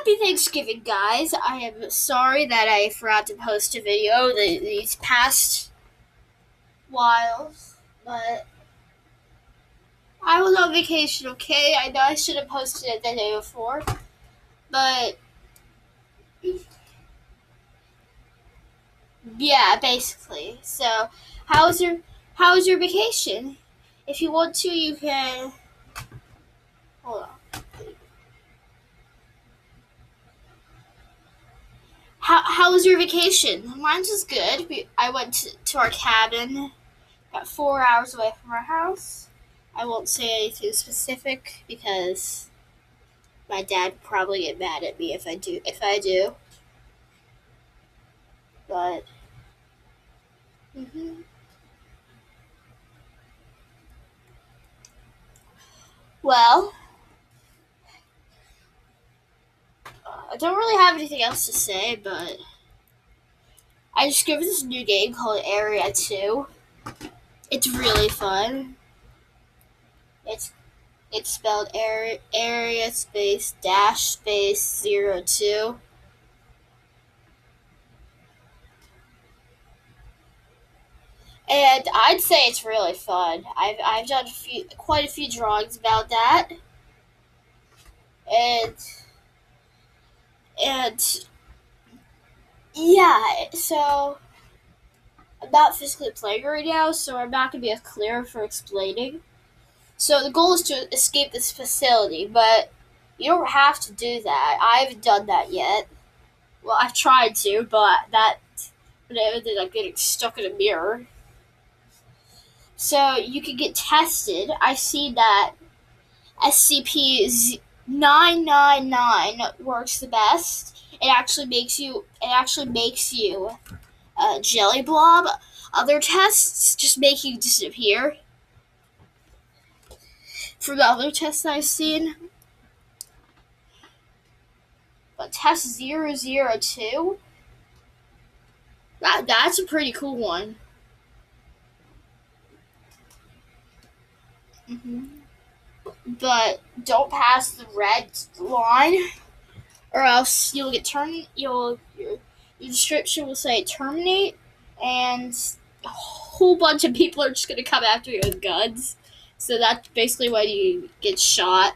Happy Thanksgiving, guys. I am sorry that I forgot to post a video the, these past whiles, but I was on vacation, okay? I know I should have posted it the day before, but yeah, basically. So, how was your how was your vacation? If you want to, you can hold on. How, was your vacation? Mine was good. We, I went to, to our cabin, about four hours away from our house. I won't say anything specific because my dad would probably get mad at me if I do. If I do, but. hmm Well, I don't really have anything else to say, but I discovered this new game called Area 2. It's really fun. It's it's spelled area, area space dash space zero two. And I'd say it's really fun. I've, I've done a few, quite a few drawings about that. And and yeah, so I'm not physically playing right now, so I'm not gonna be as clear for explaining. So the goal is to escape this facility, but you don't have to do that. I haven't done that yet. Well, I've tried to, but that but I ended up getting stuck in a mirror. So you can get tested. I see that SCP 999 works the best. It actually makes you it actually makes you a jelly blob. Other tests just make you disappear. From the other tests I've seen. But test 002 that that's a pretty cool one. hmm but don't pass the red line, or else you'll get turned. You'll your, your description will say terminate, and a whole bunch of people are just gonna come after you with guns. So that's basically why you get shot.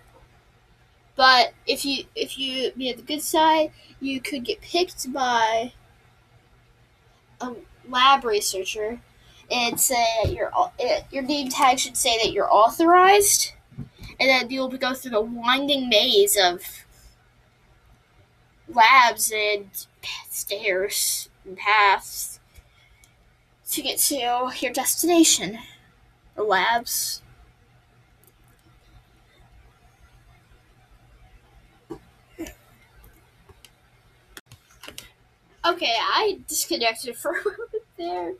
But if you if you be on the good side, you could get picked by a lab researcher and say that your your name tag should say that you're authorized and then you'll go through the winding maze of labs and stairs and paths to get to your destination. The labs. Okay, I disconnected for a moment there.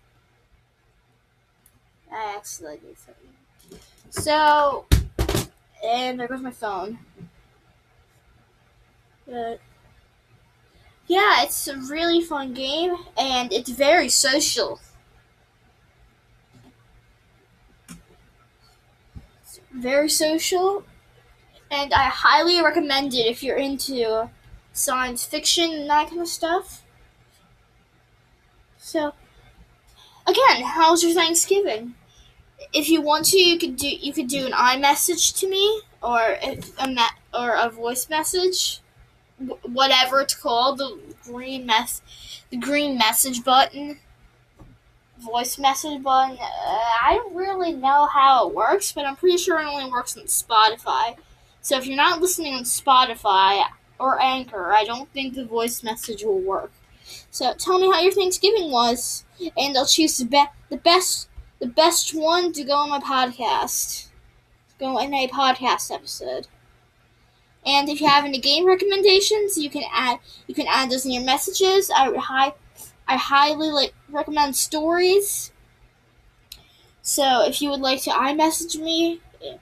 I accidentally did something. So, and there goes my phone. But yeah, it's a really fun game and it's very social. It's very social and I highly recommend it if you're into science fiction and that kind of stuff. So again, how's your Thanksgiving? If you want to, you could do you could do an iMessage to me or a, a or a voice message, whatever it's called, the green mess, the green message button, voice message button. Uh, I don't really know how it works, but I'm pretty sure it only works on Spotify. So if you're not listening on Spotify or Anchor, I don't think the voice message will work. So tell me how your Thanksgiving was, and I'll choose the, be- the best the best one to go on my podcast. Go in a podcast episode. And if you have any game recommendations, you can add you can add those in your messages. I high I highly like recommend stories. So if you would like to iMessage me eh,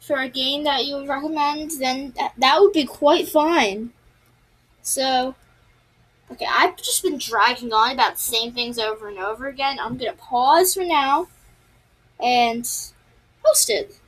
for a game that you would recommend, then that, that would be quite fine. So okay, I've just been dragging on about the same things over and over again. I'm gonna pause for now and post it.